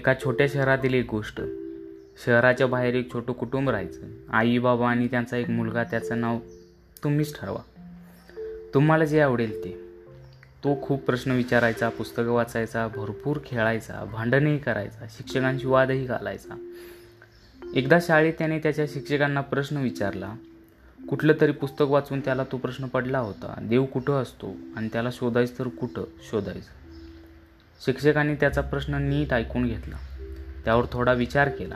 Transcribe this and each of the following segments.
एका छोट्या शहरातील एक गोष्ट. शहराच्या बाहेर एक छोटं कुटुंब राहायचं. आई बाबा आणि त्यांचा एक मुलगा त्याचं नाव तुम्हीच ठरवा. तुम्हाला जे आवडेल ते. तो खूप प्रश्न विचारायचा पुस्तकं वाचायचा भरपूर खेळायचा भांडणही करायचा शिक्षकांशी वादही घालायचा. एकदा शाळेत त्याने त्याच्या शिक्षकांना प्रश्न विचारला कुठलं तरी पुस्तक वाचून त्याला तो प्रश्न पडला होता. देव कुठं असतो? आणि त्याला शोधायचं तर कुठं शोधायचं? शिक्षकांनी त्याचा प्रश्न नीट ऐकून घेतला. त्यावर थोडा विचार केला.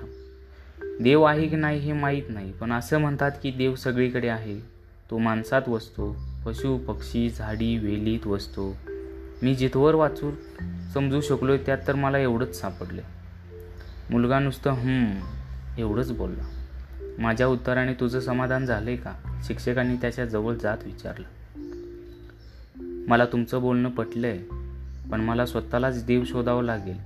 देव आहे की नाही हे माहीत नाही पण असं म्हणतात की देव सगळीकडे आहे. तो माणसात वसतो पशु पक्षी झाडी वेलीत वसतो. मी जिथवर वाचून समजू शकलो त्यात तर मला एवढंच सापडले. मुलगा नुसतं हं एवढंच बोलला. माझ्या उत्तराने तुझं समाधान झालंय का? शिक्षकांनी त्याच्याजवळ जात विचारलं. मला तुमचं बोलणं पटलंय. पण मला स्वतःलाच देव शोधावं लागेल.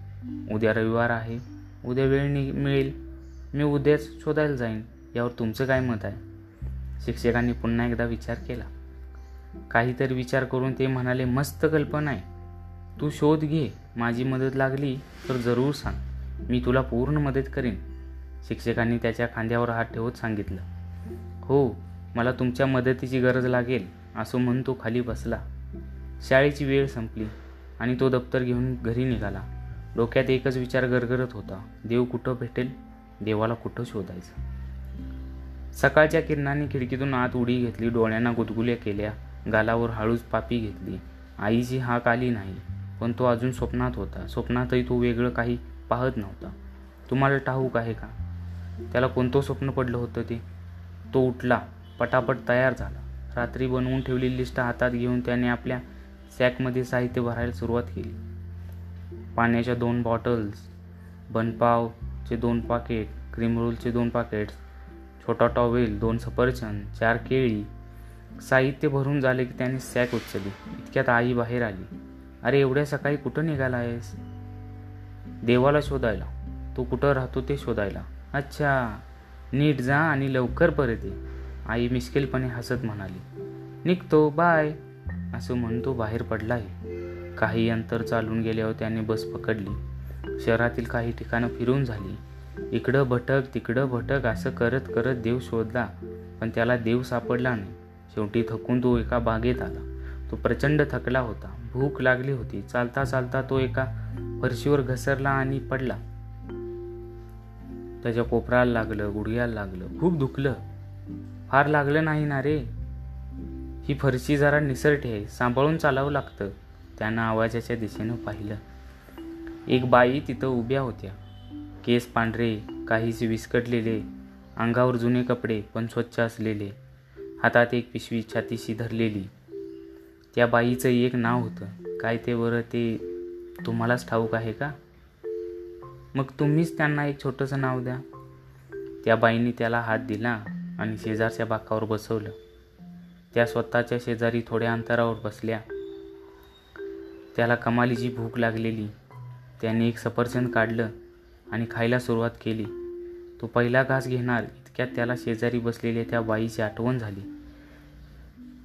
उद्या रविवार आहे. उद्या वेळ नि मिळेल. मी उद्याच शोधायला जाईन यावर तुमचं काय मत आहे? शिक्षकांनी पुन्हा एकदा विचार केला. काहीतरी विचार करून ते म्हणाले मस्त कल्पना आहे. तू शोध घे. माझी मदत लागली तर जरूर सांग. मी तुला पूर्ण मदत करेन. शिक्षकांनी त्याच्या खांद्यावर हात ठेवत सांगितलं. हो मला तुमच्या मदतीची गरज लागेल असं म्हणून तो खाली बसला. शाळेची वेळ संपली. आणि तो दप्तर घेऊन घरी निघाला. डोक्यात एकच विचार गरगरत होता. देव कुठं भेटेल? देवाला कुठं शोधायचं? सकाळच्या किरणांनी खिडकीतून आत उडी घेतली डोळ्यांना गुदगुल्या केल्या गालावर हळूच पापी घेतली. आईची हाक आली नाही पण तो अजून स्वप्नात होता. स्वप्नातही तो वेगळं काही पाहत नव्हता. तुम्हाला ठाऊक आहे का? त्याला कोणतं स्वप्न पडलं होतं ते? तो उठला पटापट तयार झाला. रात्री बनवून ठेवलेली लिस्ट हातात घेऊन त्याने आपल्या सॅकमध्ये साहित्य भरायला सुरुवात केली. पाण्याच्या दोन बॉटल्स बनपावचे दोन पाकेट क्रीम रोलचे दोन पाकेट्स छोटा टॉवेल दोन सफरचंद चार केळी. साहित्य भरून झाले की त्याने सॅक उचलली. इतक्यात आई बाहेर आली. अरे एवढ्या सकाळी कुठं निघाला आहेस? देवाला शोधायला. तू कुठं राहतो ते शोधायला. अच्छा नीट जा आणि लवकर परत ये. आई मिश्किलपणे हसत म्हणाली. निघतो. बाय. असं म्हणतो बाहेर पडला आहे काही अंतर चालून गेल्यावर त्याने बस पकडली. शहरातील काही ठिकाणं फिरून झाली. इकडं भटक तिकडं भटक असं करत करत देव शोधला. पण त्याला देव सापडला नाही. शेवटी थकून तो एका बागेत आला. तो प्रचंड थकला होता. भूक लागली होती. चालता चालता तो एका फरशीवर घसरला आणि पडला. त्याच्या कोपराला लागलं गुडघ्याला लागलं. खूप दुखलं. फार लागलं नाही ना रे? ही फरशी जरा निसरटी आहे सांभाळून चालावं लागतं. त्यानं आवाजाच्या दिशेनं पाहिलं. एक बाई तिथं उभ्या होत्या. केस पांढरे काहीसे विस्कटलेले अंगावर जुने कपडे पण स्वच्छ असलेले. हातात एक पिशवी छातीशी धरलेली. त्या बाईचं एक नाव होतं. काय ते बरं ते तुम्हालाच ठाऊक आहे का? मग तुम्हीच त्यांना एक छोटंसं नाव द्या. त्या बाईंनी त्याला हात दिला आणि शेजारच्या बाकावर बसवलं. त्या स्वतःच्या शेजारी थोड्या अंतरावर बसल्या. त्याला कमालीची भूक लागलेली. त्याने एक सफरचंद काढलं आणि खायला सुरुवात केली. तो पहिला घास घेणार इतक्यात त्याला शेजारी बसलेल्या त्या बाईची आठवण झाली.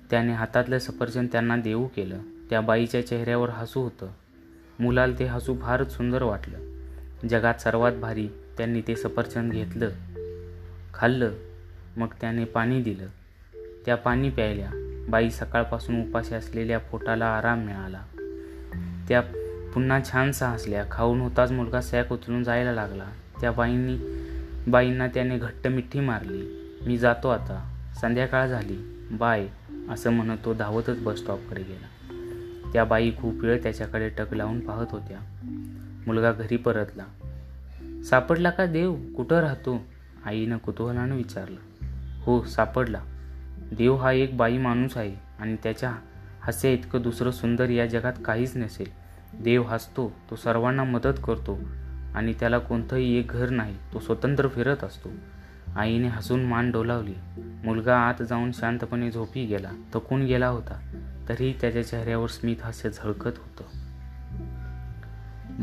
त्याने हातातलं सफरचंद त्यांना देऊ केलं. त्या बाईच्या चेहऱ्यावर हसू होतं. मुलाला ते हसू फारच सुंदर वाटलं. जगात सर्वात भारी त्यांनी ते सफरचंद घेतलं खाल्लं मग त्याने पाणी दिलं. त्या पाणी प्यायल्या. बाई सकाळपासून उपाशी असलेल्या पोटाला आराम मिळाला. त्या पुन्हा छानसा हसल्या. खाऊन होताच मुलगा सॅक उचलून जायला लागला. त्या बाईंनी बाईंना त्याने घट्ट मिठी मारली. मी जातो आता. संध्याकाळ झाली. बाय असं म्हणत तो धावतच बस स्टॉपकडे गेला. त्या बाई खूप वेळ त्याच्याकडे टक लावून पाहत होत्या. मुलगा घरी परतला. सापडला का देव? कुठं राहतो? आईनं कुतूहलानं विचारलं. हो सापडला. देव हा एक बाई माणूस आहे आणि त्याच्या हास्य इतकं दुसरं सुंदर या जगात काहीच नसेल. देव हसतो तो सर्वांना मदत करतो आणि त्याला कोणतंही एक घर नाही तो स्वतंत्र फिरत असतो. आईने हसून मान डोलावली. मुलगा आत जाऊन शांतपणे झोपी गेला. थकून गेला होता. तरीही त्याच्या चेहऱ्यावर स्मित हास्य झळकत होतं.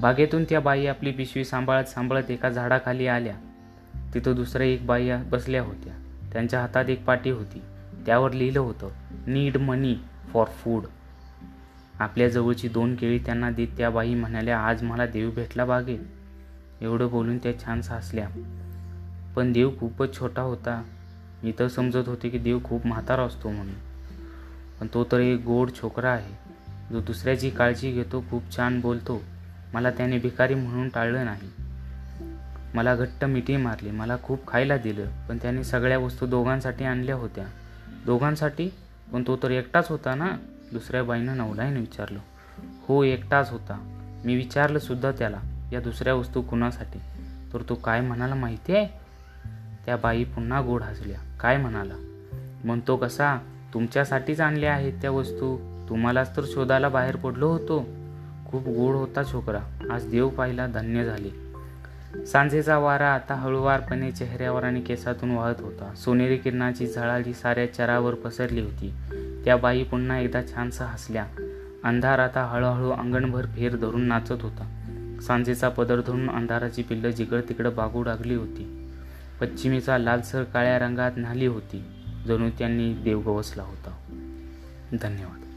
बागेतून त्या बाई आपली पिशवी सांभाळत सांभाळत एका झाडाखाली आल्या. तिथं दुसऱ्या एक बाई बसल्या होत्या. त्यांच्या हातात एक पाटी होती. त्यावर लिहिलं होतं नीड मनी फॉर फूड आपल्या जवळची दोन केळी त्यांना देत त्या बाई म्हणाल्या आज मला देव भेटला बागेत. एवढं बोलून त्या छान हसल्या पण देव खूपच छोटा होता. मी तर समजत होते की देव खूप म्हातारा असतो म्हणून. पण तो तर एक गोड छोकरा आहे. जो दुसऱ्याची काळजी घेतो खूप छान बोलतो. मला त्याने भिकारी म्हणून टाळलं नाही. मला घट्ट मिठी मारली. मला खूप खायला दिलं. पण त्याने सगळ्या वस्तू दोघांसाठी आणल्या होत्या. दोघांसाठी. पण तो तर एकटाच होता ना. दुसऱ्या बाईनं नवलाईनं विचारलं. हो एकटाच होता. मी विचारलं सुद्धा त्याला या दुसऱ्या वस्तू कुणासाठी? तर तो काय म्हणाला माहिती आहे? त्या बाई पुन्हा गोड हसल्या. काय म्हणाला? म्हणतो कसा तुमच्यासाठीच आणल्या आहेत त्या वस्तू. तुम्हालाच तर शोधायला बाहेर पडलो होतो. खूप गोड होता छोकरा. आज देव पाहिला धन्य झाले. सांजेचा वारा आता हळूवारपणे चेहऱ्यावर आणि केसातून वाहत होता. सोनेरी किरणाची झळाळी साऱ्या चरावर पसरली होती. त्या बाई पुन्हा एकदा छानसा हसल्या. अंधार आता हळूहळू अंगणभर फेर धरून नाचत होता. सांजेचा पदर धरून अंधाराची पिल्लं जिकड तिकडं बागू लागली होती. पश्चिमेचा लालसर काळ्या रंगात न्हाली होती. जणू त्यांनी देव गवसला होता. धन्यवाद.